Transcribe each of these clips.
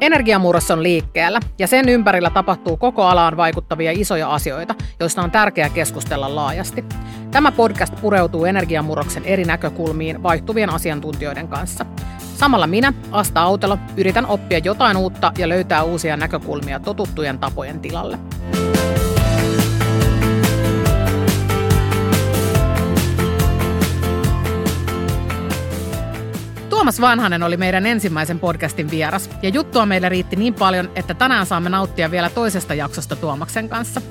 Energiamurros on liikkeellä ja sen ympärillä tapahtuu koko alaan vaikuttavia isoja asioita, joista on tärkeää keskustella laajasti. Tämä podcast pureutuu energiamurroksen eri näkökulmiin vaihtuvien asiantuntijoiden kanssa. Samalla minä, Asta Autelo, yritän oppia jotain uutta ja löytää uusia näkökulmia totuttujen tapojen tilalle. Tuomas Vanhanen oli meidän ensimmäisen podcastin vieras, ja juttua meille riitti niin paljon, että tänään saamme nauttia vielä toisesta jaksosta Tuomaksen kanssa.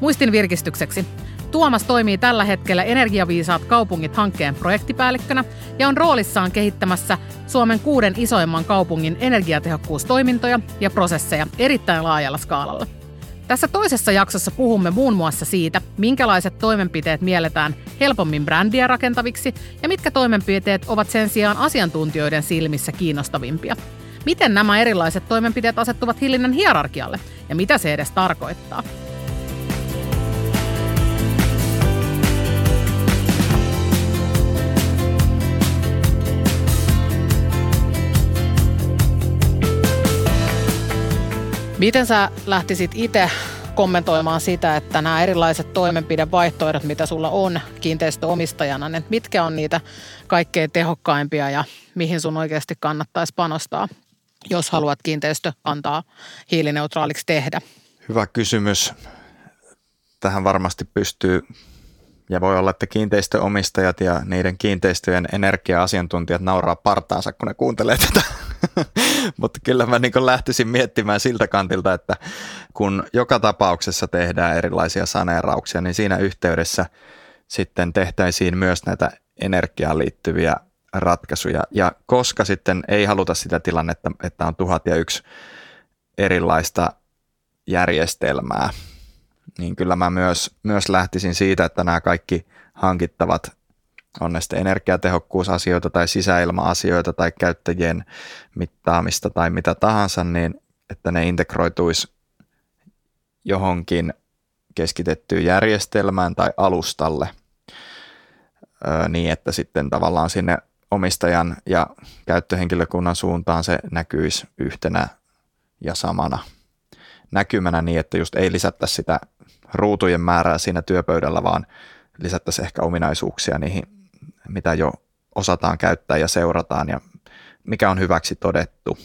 Muistin virkistykseksi. Tuomas toimii tällä hetkellä Energiaviisaat kaupungit hankkeen projektipäällikkönä ja on roolissaan kehittämässä Suomen kuuden isoimman kaupungin energiatehokkuustoimintoja ja prosesseja erittäin laajalla skaalalla. Tässä toisessa jaksossa puhumme muun muassa siitä, minkälaiset toimenpiteet mielletään helpommin brändiä rakentaviksi ja mitkä toimenpiteet ovat sen sijaan asiantuntijoiden silmissä kiinnostavimpia. Miten nämä erilaiset toimenpiteet asettuvat hillinnän hierarkialle ja mitä se edes tarkoittaa. Miten sä lähtisit itse kommentoimaan sitä, että nämä erilaiset toimenpidevaihtoehdot, mitä sulla on kiinteistöomistajana, niin mitkä on niitä kaikkein tehokkaimpia ja mihin sun oikeasti kannattaisi panostaa, jos haluat kiinteistö antaa hiilineutraaliksi tehdä? Hyvä kysymys. Tähän varmasti pystyy ja voi olla, että kiinteistöomistajat ja niiden kiinteistöjen energia-asiantuntijat nauraa partaansa, kun ne kuuntelee tätä. Mutta kyllä mä niin lähtisin miettimään siltä kantilta, että kun joka tapauksessa tehdään erilaisia saneerauksia, niin siinä yhteydessä sitten tehtäisiin myös näitä energiaan liittyviä ratkaisuja. Ja koska sitten ei haluta sitä tilannetta, että on tuhat ja yksi erilaista järjestelmää, niin kyllä mä myös, myös lähtisin siitä, että nämä kaikki hankittavat on ne sitten energiatehokkuusasioita tai sisäilma-asioita tai käyttäjien mittaamista tai mitä tahansa, niin että ne integroituisi johonkin keskitettyyn järjestelmään tai alustalle niin, että sitten tavallaan sinne omistajan ja käyttöhenkilökunnan suuntaan se näkyisi yhtenä ja samana näkymänä niin, että just ei lisätä sitä ruutujen määrää siinä työpöydällä, vaan lisättäisiin ehkä ominaisuuksia niihin, mitä jo osataan käyttää ja seurataan ja mikä on hyväksi todettu.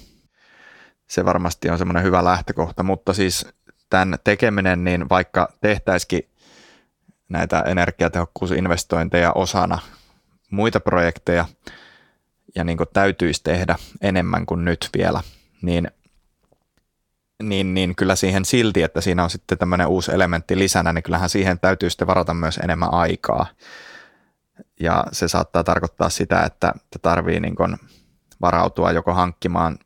Se varmasti on semmoinen hyvä lähtökohta, mutta siis tämän tekeminen, niin vaikka tehtäisikin näitä energiatehokkuusinvestointeja osana muita projekteja ja niin kuin täytyisi tehdä enemmän kuin nyt vielä, niin niin, niin kyllä siihen silti, että siinä on sitten tämmöinen uusi elementti lisänä, niin kyllähän siihen täytyy sitten varata myös enemmän aikaa. Ja se saattaa tarkoittaa sitä, että tarvii niin kuin varautua joko hankkimaan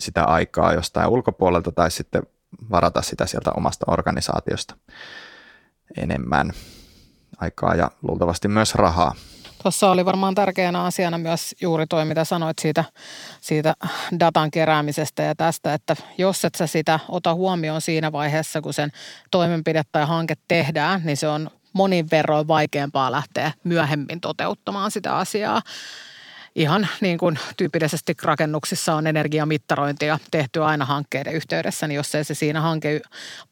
sitä aikaa jostain ulkopuolelta tai sitten varata sitä sieltä omasta organisaatiosta enemmän aikaa ja luultavasti myös rahaa. Tuossa oli varmaan tärkeänä asiana myös juuri toi, mitä sanoit siitä, siitä datan keräämisestä ja tästä, että jos et sä sitä ota huomioon siinä vaiheessa, kun sen toimenpide tai hanke tehdään, niin se on monin verroin vaikeampaa lähteä myöhemmin toteuttamaan sitä asiaa ihan niin kuin tyypillisesti rakennuksissa on energiamittarointia tehty aina hankkeiden yhteydessä, niin jos ei se siinä hanke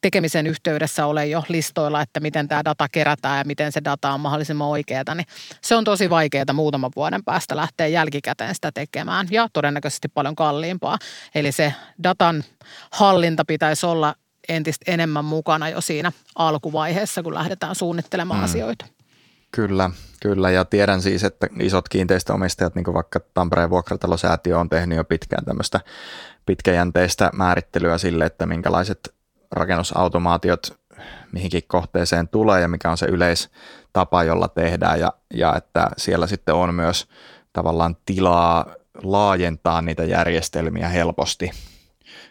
tekemisen yhteydessä ole jo listoilla, että miten tämä data kerätään ja miten se data on mahdollisimman oikeaa, niin se on tosi vaikeaa muutaman vuoden päästä lähteä jälkikäteen sitä tekemään ja todennäköisesti paljon kalliimpaa. Eli se datan hallinta pitäisi olla entistä enemmän mukana jo siinä alkuvaiheessa, kun lähdetään suunnittelemaan mm. asioita. Kyllä, kyllä. Ja tiedän siis, että isot kiinteistöomistajat, niin kuin vaikka Tampereen vuokratalosäätiö on tehnyt jo pitkään tämmöistä pitkäjänteistä määrittelyä sille, että minkälaiset rakennusautomaatiot mihinkin kohteeseen tulee ja mikä on se yleistapa, jolla tehdään ja, ja että siellä sitten on myös tavallaan tilaa laajentaa niitä järjestelmiä helposti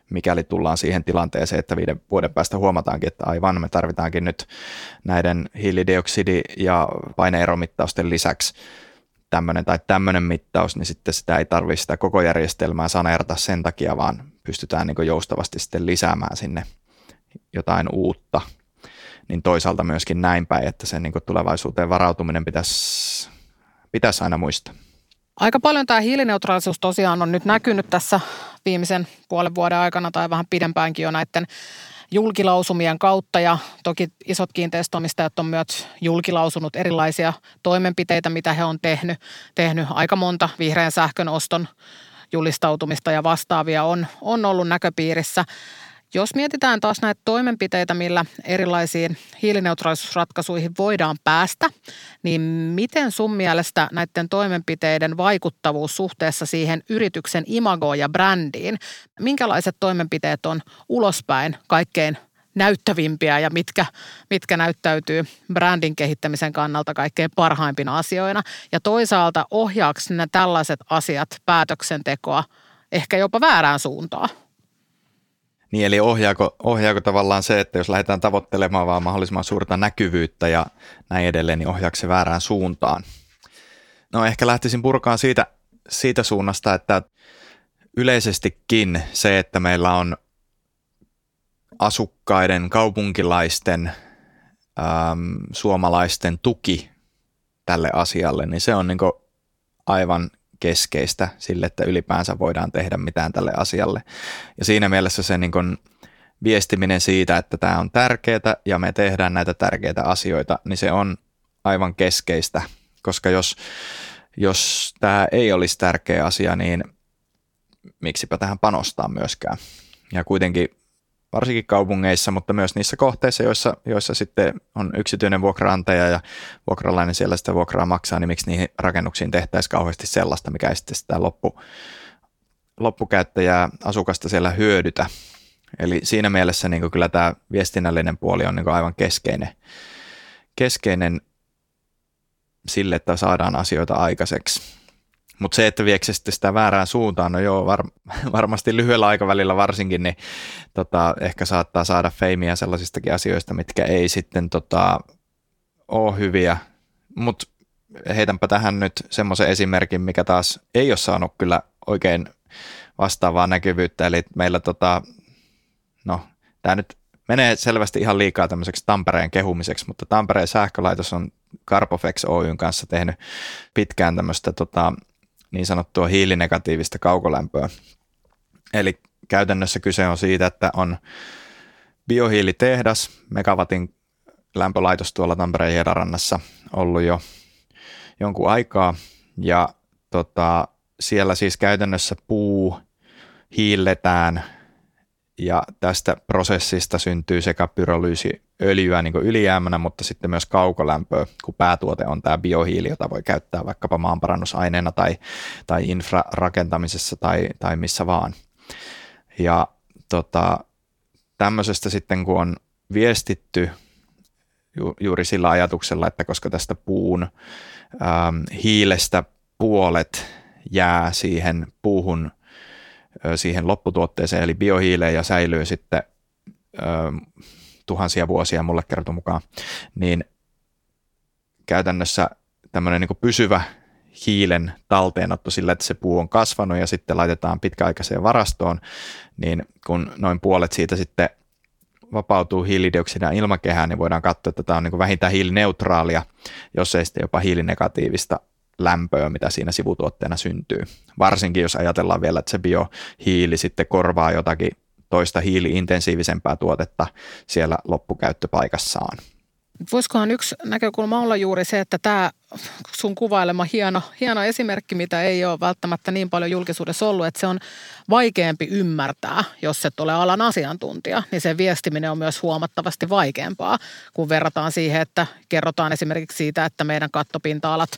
mikäli tullaan siihen tilanteeseen, että viiden vuoden päästä huomataankin, että aivan me tarvitaankin nyt näiden hiilidioksidi- ja paineeromittausten lisäksi tämmöinen tai tämmöinen mittaus, niin sitten sitä ei tarvitse sitä koko järjestelmää saneerata sen takia, vaan pystytään niin joustavasti sitten lisäämään sinne jotain uutta. Niin toisaalta myöskin näin päin, että sen niin tulevaisuuteen varautuminen pitäisi, pitäisi aina muistaa. Aika paljon tämä hiilineutraalisuus tosiaan on nyt näkynyt tässä viimeisen puolen vuoden aikana tai vähän pidempäänkin jo näiden julkilausumien kautta ja toki isot kiinteistöomistajat on myös julkilausunut erilaisia toimenpiteitä, mitä he on tehnyt. tehnyt. Aika monta vihreän sähkön oston julistautumista ja vastaavia on, on ollut näköpiirissä. Jos mietitään taas näitä toimenpiteitä, millä erilaisiin hiilineutraalisuusratkaisuihin voidaan päästä, niin miten sun mielestä näiden toimenpiteiden vaikuttavuus suhteessa siihen yrityksen imagoon ja brändiin, minkälaiset toimenpiteet on ulospäin kaikkein näyttävimpiä ja mitkä, mitkä näyttäytyy brändin kehittämisen kannalta kaikkein parhaimpina asioina. Ja toisaalta ohjaako ne tällaiset asiat päätöksentekoa ehkä jopa väärään suuntaan? Niin, eli ohjaako, ohjaako tavallaan se, että jos lähdetään tavoittelemaan vaan mahdollisimman suurta näkyvyyttä ja näin edelleen, niin ohjaako se väärään suuntaan? No ehkä lähtisin purkaan siitä, siitä suunnasta, että yleisestikin se, että meillä on asukkaiden, kaupunkilaisten, äm, suomalaisten tuki tälle asialle, niin se on niin aivan keskeistä sille, että ylipäänsä voidaan tehdä mitään tälle asialle. Ja siinä mielessä se niin kuin viestiminen siitä, että tämä on tärkeää ja me tehdään näitä tärkeitä asioita, niin se on aivan keskeistä, koska jos, jos tämä ei olisi tärkeä asia, niin miksipä tähän panostaa myöskään. Ja kuitenkin varsinkin kaupungeissa, mutta myös niissä kohteissa, joissa, joissa sitten on yksityinen vuokraantaja ja vuokralainen siellä sitä vuokraa maksaa, niin miksi niihin rakennuksiin tehtäisiin kauheasti sellaista, mikä ei sitten sitä loppu, loppukäyttäjää, asukasta siellä hyödytä. Eli siinä mielessä niin kyllä tämä viestinnällinen puoli on niin aivan keskeinen, keskeinen sille, että saadaan asioita aikaiseksi. Mutta se, että viekö sitten sitä väärään suuntaan, no joo, var, varmasti lyhyellä aikavälillä varsinkin, niin tota, ehkä saattaa saada feimiä sellaisistakin asioista, mitkä ei sitten tota, ole hyviä. Mutta heitänpä tähän nyt semmoisen esimerkin, mikä taas ei ole saanut kyllä oikein vastaavaa näkyvyyttä. Eli meillä, tota, no, tämä nyt menee selvästi ihan liikaa tämmöiseksi Tampereen kehumiseksi, mutta Tampereen sähkölaitos on Carpofex Oyn kanssa tehnyt pitkään tämmöistä tota, niin sanottua hiilinegatiivista kaukolämpöä. Eli käytännössä kyse on siitä, että on biohiilitehdas, megawatin lämpölaitos tuolla Tampereen Hiedarannassa ollut jo jonkun aikaa ja tota, siellä siis käytännössä puu hiilletään ja tästä prosessista syntyy sekä pyrolyysiöljyä niin ylijäämänä, mutta sitten myös kaukolämpöä, kun päätuote on tämä biohiili, jota voi käyttää vaikkapa maanparannusaineena tai, tai infrarakentamisessa tai, tai missä vaan. Ja tota, tämmöisestä sitten, kun on viestitty ju, juuri sillä ajatuksella, että koska tästä puun ähm, hiilestä puolet jää siihen puuhun siihen lopputuotteeseen, eli biohiileen ja säilyy sitten ö, tuhansia vuosia mulle kertoi mukaan, niin käytännössä tämmöinen niin pysyvä hiilen talteenotto sillä, että se puu on kasvanut ja sitten laitetaan pitkäaikaiseen varastoon, niin kun noin puolet siitä sitten vapautuu hiilidioksidia ilmakehään, niin voidaan katsoa, että tämä on niin vähintään hiilineutraalia, jos ei sitten jopa hiilinegatiivista lämpöä, mitä siinä sivutuotteena syntyy. Varsinkin jos ajatellaan vielä, että se biohiili sitten korvaa jotakin toista hiiliintensiivisempää tuotetta siellä loppukäyttöpaikassaan. Voisikohan yksi näkökulma olla juuri se, että tämä sun kuvailema hieno, hieno esimerkki, mitä ei ole välttämättä niin paljon julkisuudessa ollut, että se on vaikeampi ymmärtää, jos et ole alan asiantuntija, niin se viestiminen on myös huomattavasti vaikeampaa, kun verrataan siihen, että kerrotaan esimerkiksi siitä, että meidän kattopinta-alat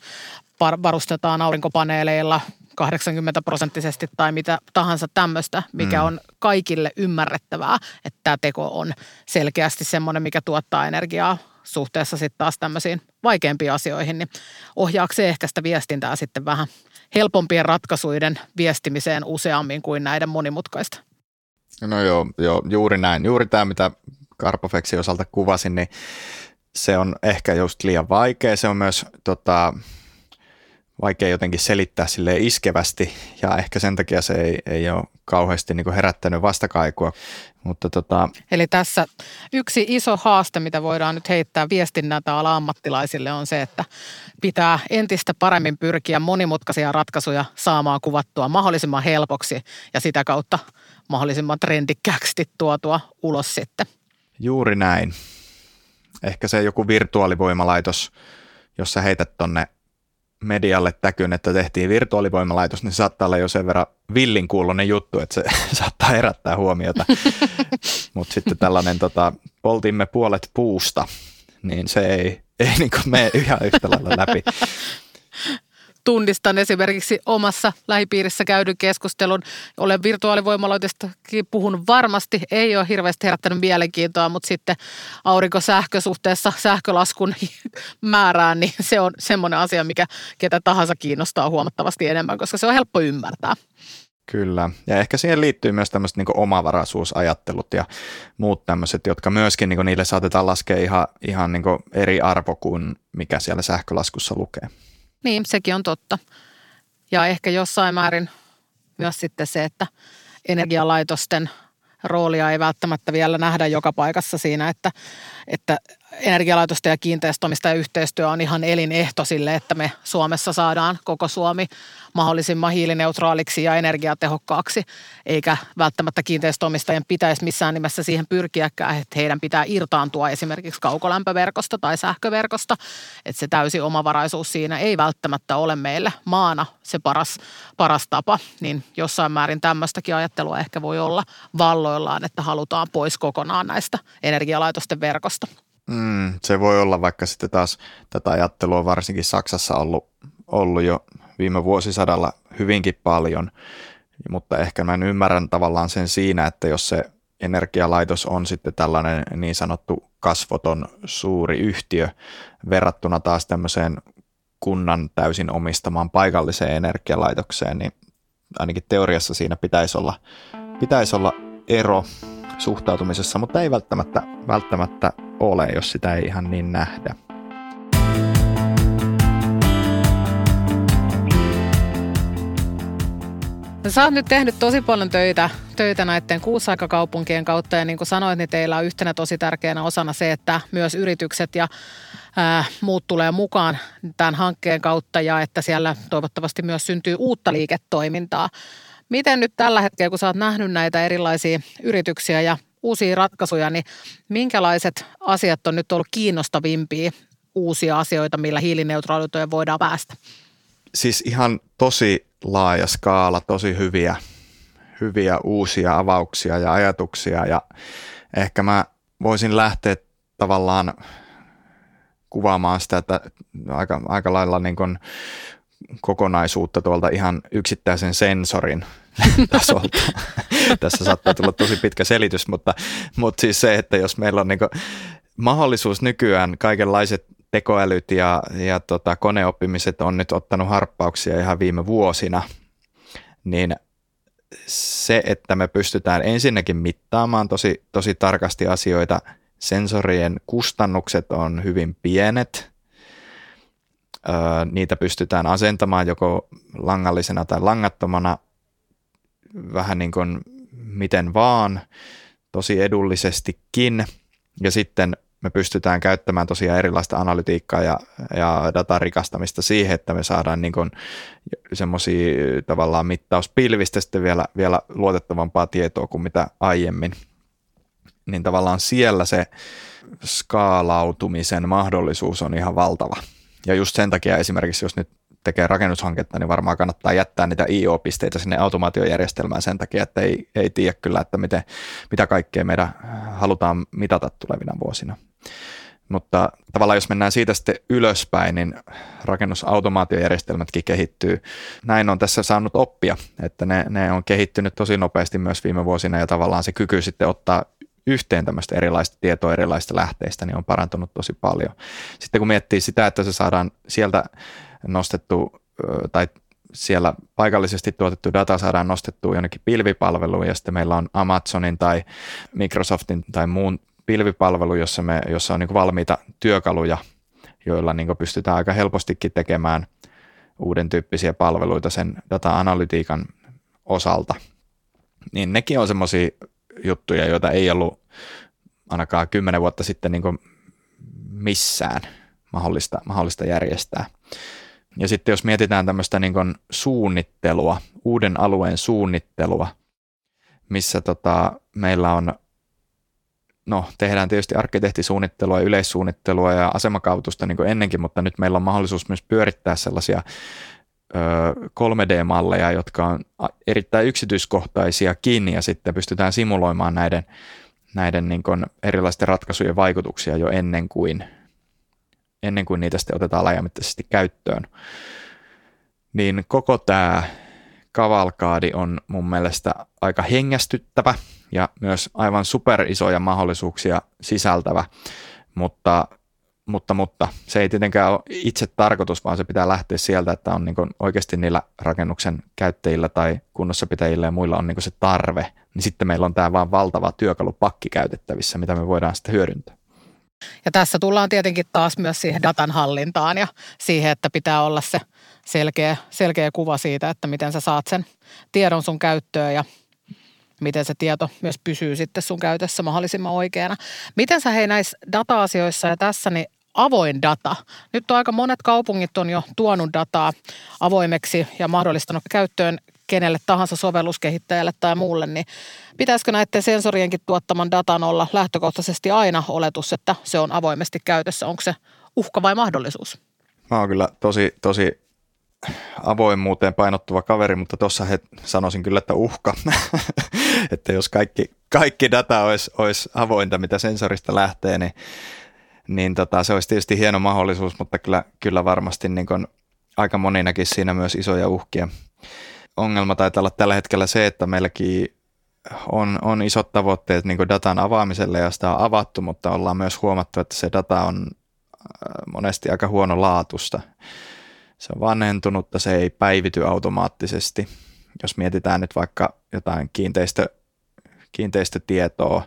varustetaan aurinkopaneeleilla 80 prosenttisesti tai mitä tahansa tämmöistä, mikä mm. on kaikille ymmärrettävää, että tämä teko on selkeästi semmoinen, mikä tuottaa energiaa suhteessa sitten taas tämmöisiin vaikeampiin asioihin, niin ohjaako se ehkä sitä viestintää sitten vähän helpompien ratkaisuiden viestimiseen useammin kuin näiden monimutkaista? No joo, joo juuri näin. Juuri tämä, mitä Karpofexin osalta kuvasin, niin se on ehkä just liian vaikea. Se on myös tota, vaikea jotenkin selittää sille iskevästi ja ehkä sen takia se ei, ei ole kauheasti niin herättänyt vastakaikua. Mutta tota... Eli tässä yksi iso haaste, mitä voidaan nyt heittää viestinnän tai ammattilaisille on se, että pitää entistä paremmin pyrkiä monimutkaisia ratkaisuja saamaan kuvattua mahdollisimman helpoksi ja sitä kautta mahdollisimman trendikkääksi tuotua ulos sitten. Juuri näin. Ehkä se joku virtuaalivoimalaitos, jossa heität tonne medialle täkyn, että tehtiin virtuaalivoimalaitos, niin se saattaa olla jo sen verran villin kuulonen juttu, että se saattaa herättää huomiota. Mutta sitten tällainen, tota, poltimme puolet puusta, niin se ei, ei niin mene ihan yhtä lailla läpi tunnistan esimerkiksi omassa lähipiirissä käydyn keskustelun. Olen virtuaalivoimaloitistakin puhunut varmasti, ei ole hirveästi herättänyt mielenkiintoa, mutta sitten aurinkosähkö suhteessa sähkölaskun määrään, niin se on semmoinen asia, mikä ketä tahansa kiinnostaa huomattavasti enemmän, koska se on helppo ymmärtää. Kyllä, ja ehkä siihen liittyy myös tämmöiset niin omavaraisuusajattelut ja muut tämmöiset, jotka myöskin niin niille saatetaan laskea ihan, ihan niin eri arvo kuin mikä siellä sähkölaskussa lukee. Niin, sekin on totta. Ja ehkä jossain määrin myös sitten se, että energialaitosten roolia ei välttämättä vielä nähdä joka paikassa siinä, että, että energialaitosten ja kiinteistöomistajan yhteistyö on ihan elinehto sille, että me Suomessa saadaan koko Suomi mahdollisimman hiilineutraaliksi ja energiatehokkaaksi, eikä välttämättä kiinteistöomistajien pitäisi missään nimessä siihen pyrkiäkään, että heidän pitää irtaantua esimerkiksi kaukolämpöverkosta tai sähköverkosta, että se täysi omavaraisuus siinä ei välttämättä ole meille maana se paras, paras tapa, niin jossain määrin tämmöistäkin ajattelua ehkä voi olla valloillaan, että halutaan pois kokonaan näistä energialaitosten verkosta. Mm, se voi olla, vaikka sitten taas tätä ajattelua varsinkin Saksassa ollut, ollut jo viime vuosisadalla hyvinkin paljon, mutta ehkä mä ymmärrän tavallaan sen siinä, että jos se energialaitos on sitten tällainen niin sanottu kasvoton suuri yhtiö verrattuna taas tämmöiseen kunnan täysin omistamaan paikalliseen energialaitokseen, niin ainakin teoriassa siinä pitäisi olla, pitäisi olla ero suhtautumisessa, mutta ei välttämättä, välttämättä ole, jos sitä ei ihan niin nähdä. Sä oot nyt tehnyt tosi paljon töitä, töitä näiden kuusaikakaupunkien kautta ja niin kuin sanoit, niin teillä on yhtenä tosi tärkeänä osana se, että myös yritykset ja ää, muut tulee mukaan tämän hankkeen kautta ja että siellä toivottavasti myös syntyy uutta liiketoimintaa. Miten nyt tällä hetkellä, kun sä oot nähnyt näitä erilaisia yrityksiä ja uusia ratkaisuja, niin minkälaiset asiat on nyt ollut kiinnostavimpia uusia asioita, millä hiilineutraaliuteen voidaan päästä? Siis ihan tosi laaja skaala, tosi hyviä, hyviä uusia avauksia ja ajatuksia ja ehkä mä voisin lähteä tavallaan kuvaamaan sitä, että aika, aika lailla niin kuin kokonaisuutta tuolta ihan yksittäisen sensorin tasolta. Tässä saattaa tulla tosi pitkä selitys, mutta, mutta siis se, että jos meillä on niin mahdollisuus nykyään kaikenlaiset tekoälyt ja, ja tota, koneoppimiset on nyt ottanut harppauksia ihan viime vuosina, niin se, että me pystytään ensinnäkin mittaamaan tosi, tosi tarkasti asioita, sensorien kustannukset on hyvin pienet, öö, niitä pystytään asentamaan joko langallisena tai langattomana vähän niin kuin miten vaan, tosi edullisestikin, ja sitten me pystytään käyttämään tosiaan erilaista analytiikkaa ja, ja datan rikastamista siihen, että me saadaan niin semmoisia tavallaan mittauspilvistä sitten vielä, vielä luotettavampaa tietoa kuin mitä aiemmin. Niin tavallaan siellä se skaalautumisen mahdollisuus on ihan valtava. Ja just sen takia esimerkiksi, jos nyt tekee rakennushanketta, niin varmaan kannattaa jättää niitä IO-pisteitä sinne automaatiojärjestelmään sen takia, että ei, ei tiedä kyllä, että miten, mitä kaikkea meidän halutaan mitata tulevina vuosina. Mutta tavallaan jos mennään siitä sitten ylöspäin, niin rakennusautomaatiojärjestelmätkin kehittyy. Näin on tässä saanut oppia, että ne, ne on kehittynyt tosi nopeasti myös viime vuosina ja tavallaan se kyky sitten ottaa yhteen tämmöistä erilaista tietoa erilaisista lähteistä, niin on parantunut tosi paljon. Sitten kun miettii sitä, että se saadaan sieltä nostettu tai siellä paikallisesti tuotettu data saadaan nostettua jonnekin pilvipalveluun ja sitten meillä on Amazonin tai Microsoftin tai muun pilvipalvelu, jossa, me, jossa on niin valmiita työkaluja, joilla niin pystytään aika helpostikin tekemään uuden tyyppisiä palveluita sen data-analytiikan osalta. Niin nekin on semmoisia juttuja, joita ei ollut ainakaan kymmenen vuotta sitten niin missään mahdollista, mahdollista järjestää. Ja sitten jos mietitään tämmöistä niin suunnittelua, uuden alueen suunnittelua, missä tota, meillä on, no tehdään tietysti arkkitehtisuunnittelua, yleissuunnittelua ja asemakaavoitusta niin kuin ennenkin, mutta nyt meillä on mahdollisuus myös pyörittää sellaisia ö, 3D-malleja, jotka on erittäin yksityiskohtaisia kiinni ja sitten pystytään simuloimaan näiden, näiden niin kuin erilaisten ratkaisujen vaikutuksia jo ennen kuin ennen kuin niitä sitten otetaan laajamittaisesti käyttöön. Niin koko tämä kavalkaadi on mun mielestä aika hengästyttävä ja myös aivan superisoja mahdollisuuksia sisältävä, mutta, mutta, mutta se ei tietenkään ole itse tarkoitus, vaan se pitää lähteä sieltä, että on niin oikeasti niillä rakennuksen käyttäjillä tai kunnossapitäjillä ja muilla on niin se tarve, niin sitten meillä on tämä vaan valtava työkalupakki käytettävissä, mitä me voidaan sitten hyödyntää. Ja tässä tullaan tietenkin taas myös siihen datan hallintaan ja siihen, että pitää olla se selkeä, selkeä kuva siitä, että miten sä saat sen tiedon sun käyttöön ja miten se tieto myös pysyy sitten sun käytössä mahdollisimman oikeana. Miten sä hei näissä data-asioissa ja tässä niin avoin data. Nyt on aika monet kaupungit on jo tuonut dataa avoimeksi ja mahdollistanut käyttöön kenelle tahansa sovelluskehittäjälle tai muulle, niin pitäisikö näiden sensorienkin tuottaman datan olla lähtökohtaisesti aina oletus, että se on avoimesti käytössä? Onko se uhka vai mahdollisuus? Mä oon kyllä tosi, tosi avoimuuteen painottuva kaveri, mutta tuossa sanoisin kyllä, että uhka. että jos kaikki, kaikki data olisi, olisi avointa, mitä sensorista lähtee, niin, niin tota, se olisi tietysti hieno mahdollisuus, mutta kyllä, kyllä varmasti niin kun aika moni näkisi siinä myös isoja uhkia ongelma taitaa olla tällä hetkellä se, että meilläkin on, on isot tavoitteet niin datan avaamiselle ja sitä on avattu, mutta ollaan myös huomattu, että se data on äh, monesti aika huonolaatusta. Se on vanhentunutta, se ei päivity automaattisesti. Jos mietitään nyt vaikka jotain kiinteistö, kiinteistötietoa,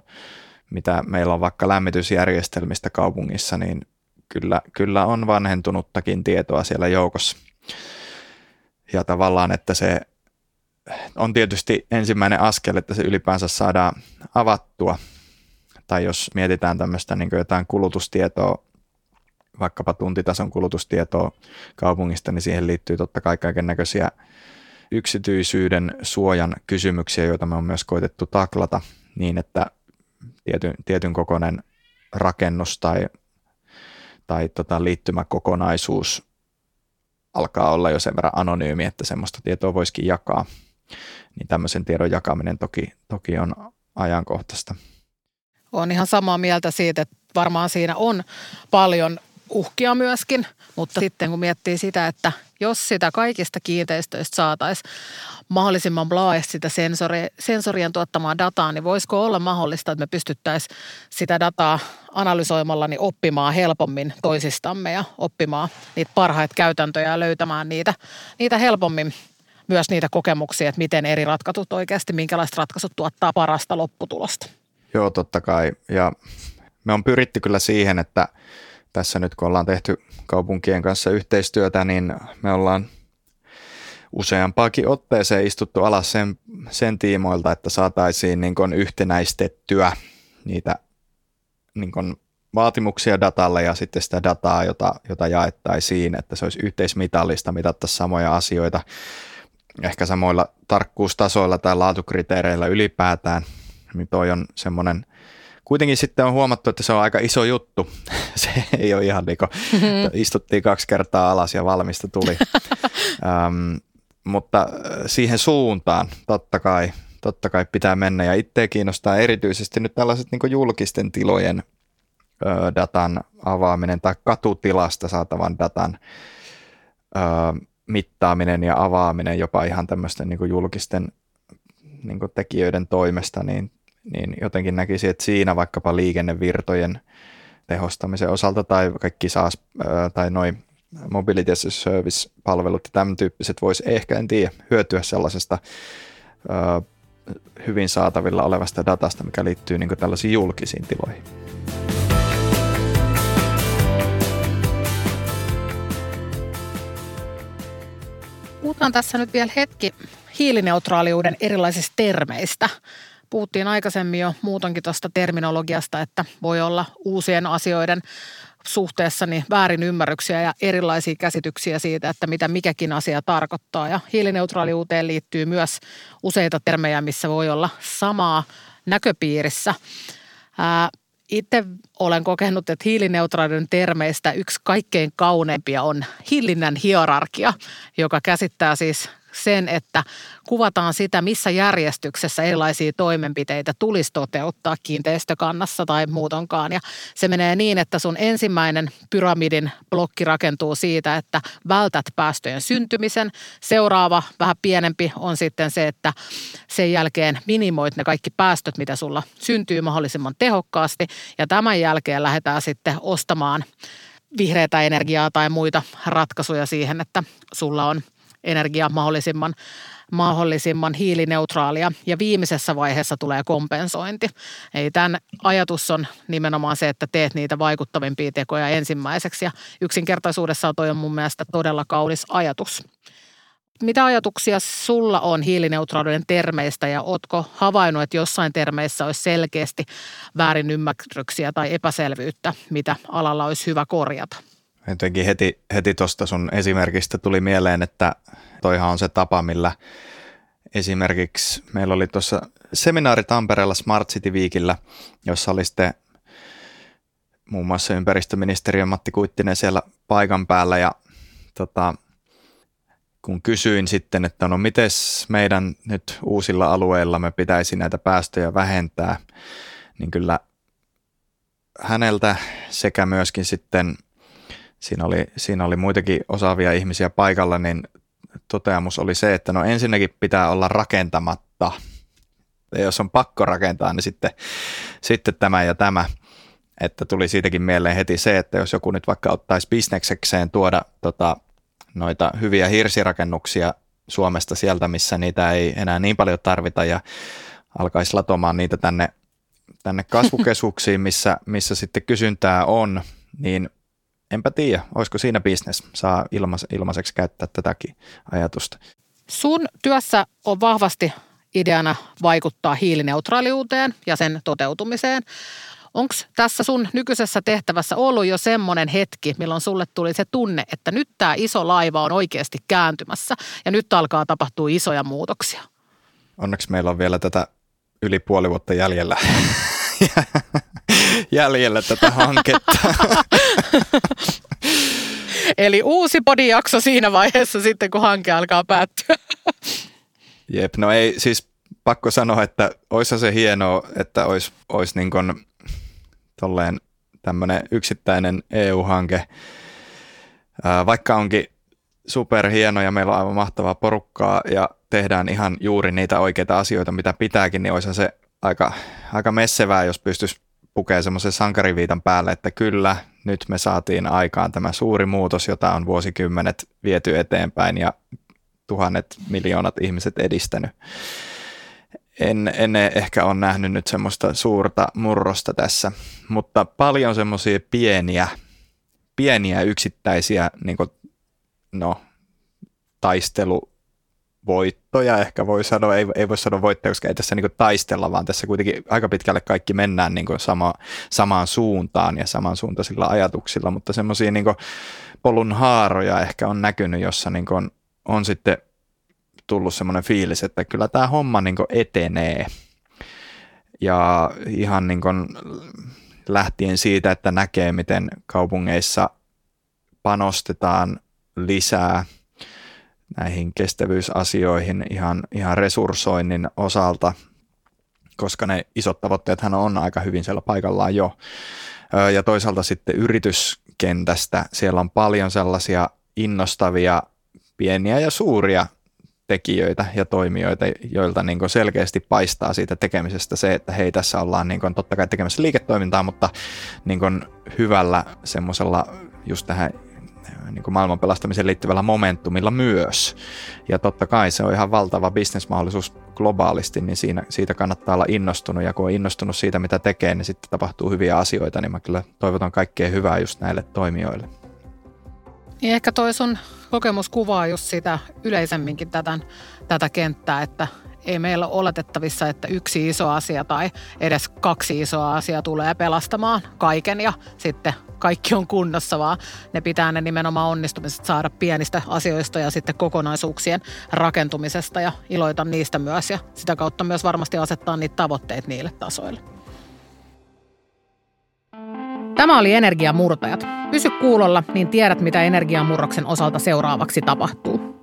mitä meillä on vaikka lämmitysjärjestelmistä kaupungissa, niin kyllä, kyllä on vanhentunuttakin tietoa siellä joukossa. Ja tavallaan, että se on tietysti ensimmäinen askel, että se ylipäänsä saadaan avattua. Tai jos mietitään tämmöistä niin jotain kulutustietoa, vaikkapa tuntitason kulutustietoa kaupungista, niin siihen liittyy totta kai kaiken näköisiä yksityisyyden suojan kysymyksiä, joita me on myös koitettu taklata niin, että tietyn, tietyn kokoinen rakennus tai, tai tota liittymäkokonaisuus alkaa olla jo sen verran anonyymi, että semmoista tietoa voisikin jakaa niin tämmöisen tiedon jakaminen toki, toki on ajankohtaista. Olen ihan samaa mieltä siitä, että varmaan siinä on paljon uhkia myöskin, mutta sitten kun miettii sitä, että jos sitä kaikista kiinteistöistä saataisiin mahdollisimman laajasti sitä sensori, sensorien tuottamaa dataa, niin voisiko olla mahdollista, että me pystyttäisiin sitä dataa analysoimalla niin oppimaan helpommin toisistamme ja oppimaan niitä parhaita käytäntöjä ja löytämään niitä, niitä helpommin myös niitä kokemuksia, että miten eri ratkaisut oikeasti, minkälaiset ratkaisut tuottaa parasta lopputulosta. Joo, totta kai. Ja me on pyritty kyllä siihen, että tässä nyt kun ollaan tehty kaupunkien kanssa yhteistyötä, niin me ollaan useampaakin otteeseen istuttu alas sen, sen tiimoilta, että saataisiin niin kuin yhtenäistettyä niitä niin kuin vaatimuksia datalle ja sitten sitä dataa, jota, jota jaettaisiin, että se olisi yhteismitallista, mitattaisiin samoja asioita ehkä samoilla tarkkuustasoilla tai laatukriteereillä ylipäätään, niin toi on semmoinen, kuitenkin sitten on huomattu, että se on aika iso juttu. se ei ole ihan niin kuin, mm-hmm. istuttiin kaksi kertaa alas ja valmista tuli. ähm, mutta siihen suuntaan totta kai, totta kai pitää mennä ja itse kiinnostaa erityisesti nyt tällaiset niin julkisten tilojen ö, datan avaaminen tai katutilasta saatavan datan ö, mittaaminen ja avaaminen jopa ihan tämmöisten niin kuin julkisten niin kuin tekijöiden toimesta, niin, niin jotenkin näkisi, että siinä vaikkapa liikennevirtojen tehostamisen osalta tai kaikki SaaS tai noin mobility as a service-palvelut ja tämän tyyppiset voisi ehkä, en tiedä, hyötyä sellaisesta hyvin saatavilla olevasta datasta, mikä liittyy niin tällaisiin julkisiin tiloihin. Jatketaan tässä nyt vielä hetki hiilineutraaliuden erilaisista termeistä. Puhuttiin aikaisemmin jo muutonkin tuosta terminologiasta, että voi olla uusien asioiden suhteessa niin väärin ymmärryksiä ja erilaisia käsityksiä siitä, että mitä mikäkin asia tarkoittaa. Ja hiilineutraaliuteen liittyy myös useita termejä, missä voi olla samaa näköpiirissä. Itse olen kokenut, että hiilineutraalinen termeistä yksi kaikkein kauneimpia on hillinnän hierarkia, joka käsittää siis sen, että kuvataan sitä, missä järjestyksessä erilaisia toimenpiteitä tulisi toteuttaa kiinteistökannassa tai muutonkaan. Ja se menee niin, että sun ensimmäinen pyramidin blokki rakentuu siitä, että vältät päästöjen syntymisen. Seuraava, vähän pienempi, on sitten se, että sen jälkeen minimoit ne kaikki päästöt, mitä sulla syntyy mahdollisimman tehokkaasti. Ja tämän jälkeen lähdetään sitten ostamaan vihreätä energiaa tai muita ratkaisuja siihen, että sulla on – energia mahdollisimman, mahdollisimman hiilineutraalia. Ja viimeisessä vaiheessa tulee kompensointi. Ei tämän ajatus on nimenomaan se, että teet niitä vaikuttavimpia tekoja ensimmäiseksi. Ja yksinkertaisuudessaan toi on mun mielestä todella kaunis ajatus. Mitä ajatuksia sulla on hiilineutraalinen termeistä ja ootko havainnut, että jossain termeissä olisi selkeästi väärinymmärryksiä tai epäselvyyttä, mitä alalla olisi hyvä korjata? Jotenkin heti, heti tuosta sun esimerkistä tuli mieleen, että toihan on se tapa, millä esimerkiksi meillä oli tuossa seminaari Tampereella Smart City Weekillä, jossa oli sitten muun muassa ympäristöministeriön Matti Kuittinen siellä paikan päällä. Ja tota, kun kysyin sitten, että no miten meidän nyt uusilla alueilla me pitäisi näitä päästöjä vähentää, niin kyllä häneltä sekä myöskin sitten – siinä oli, siinä oli muitakin osaavia ihmisiä paikalla, niin toteamus oli se, että no ensinnäkin pitää olla rakentamatta. Ja jos on pakko rakentaa, niin sitten, sitten tämä ja tämä. Että tuli siitäkin mieleen heti se, että jos joku nyt vaikka ottaisi bisneksekseen tuoda tota, noita hyviä hirsirakennuksia Suomesta sieltä, missä niitä ei enää niin paljon tarvita ja alkaisi latomaan niitä tänne, tänne kasvukeskuksiin, missä, missä sitten kysyntää on, niin enpä tiedä, olisiko siinä bisnes, saa ilmais, ilmaiseksi käyttää tätäkin ajatusta. Sun työssä on vahvasti ideana vaikuttaa hiilineutraaliuteen ja sen toteutumiseen. Onko tässä sun nykyisessä tehtävässä ollut jo semmoinen hetki, milloin sulle tuli se tunne, että nyt tämä iso laiva on oikeasti kääntymässä ja nyt alkaa tapahtua isoja muutoksia? Onneksi meillä on vielä tätä yli puoli vuotta jäljellä. jäljellä tätä hanketta. Eli uusi podijakso siinä vaiheessa sitten, kun hanke alkaa päättyä. Jep, no ei siis pakko sanoa, että olisi se hienoa, että olisi, olisi niin kuin tolleen tämmöinen yksittäinen EU-hanke, vaikka onkin superhieno ja meillä on aivan mahtavaa porukkaa ja tehdään ihan juuri niitä oikeita asioita, mitä pitääkin, niin olisi se aika, aika messevää, jos pystyisi pukee semmoisen sankariviitan päälle, että kyllä, nyt me saatiin aikaan tämä suuri muutos, jota on vuosikymmenet viety eteenpäin ja tuhannet miljoonat ihmiset edistänyt. En, en ehkä ole nähnyt nyt semmoista suurta murrosta tässä, mutta paljon semmoisia pieniä, pieniä yksittäisiä niin kuin, no, taistelu voittoja, ehkä voi sanoa, ei, ei voi sanoa voittoja, koska ei tässä niin taistella, vaan tässä kuitenkin aika pitkälle kaikki mennään niin sama, samaan suuntaan ja samansuuntaisilla ajatuksilla, mutta semmoisia niin polun haaroja ehkä on näkynyt, jossa niin on, on sitten tullut semmoinen fiilis, että kyllä tämä homma niin etenee. Ja ihan niin lähtien siitä, että näkee, miten kaupungeissa panostetaan lisää – näihin kestävyysasioihin ihan, ihan resurssoinnin osalta, koska ne isot tavoitteethan on aika hyvin siellä paikallaan jo. Ja toisaalta sitten yrityskentästä, siellä on paljon sellaisia innostavia pieniä ja suuria tekijöitä ja toimijoita, joilta niin selkeästi paistaa siitä tekemisestä se, että hei tässä ollaan niin kuin, totta kai tekemässä liiketoimintaa, mutta niin hyvällä semmoisella just tähän niin kuin maailman pelastamiseen liittyvällä momentumilla myös. Ja totta kai se on ihan valtava bisnesmahdollisuus globaalisti, niin siinä, siitä kannattaa olla innostunut. Ja kun on innostunut siitä, mitä tekee, niin sitten tapahtuu hyviä asioita, niin mä kyllä toivotan kaikkea hyvää just näille toimijoille. Niin ehkä toi sun kokemus kuvaa just sitä yleisemminkin tätä, tätä kenttää, että ei meillä ole oletettavissa, että yksi iso asia tai edes kaksi isoa asiaa tulee pelastamaan kaiken ja sitten kaikki on kunnossa, vaan ne pitää ne nimenomaan onnistumiset saada pienistä asioista ja sitten kokonaisuuksien rakentumisesta ja iloita niistä myös ja sitä kautta myös varmasti asettaa niitä tavoitteita niille tasoille. Tämä oli Energiamurtajat. Pysy kuulolla, niin tiedät mitä energiamurroksen osalta seuraavaksi tapahtuu.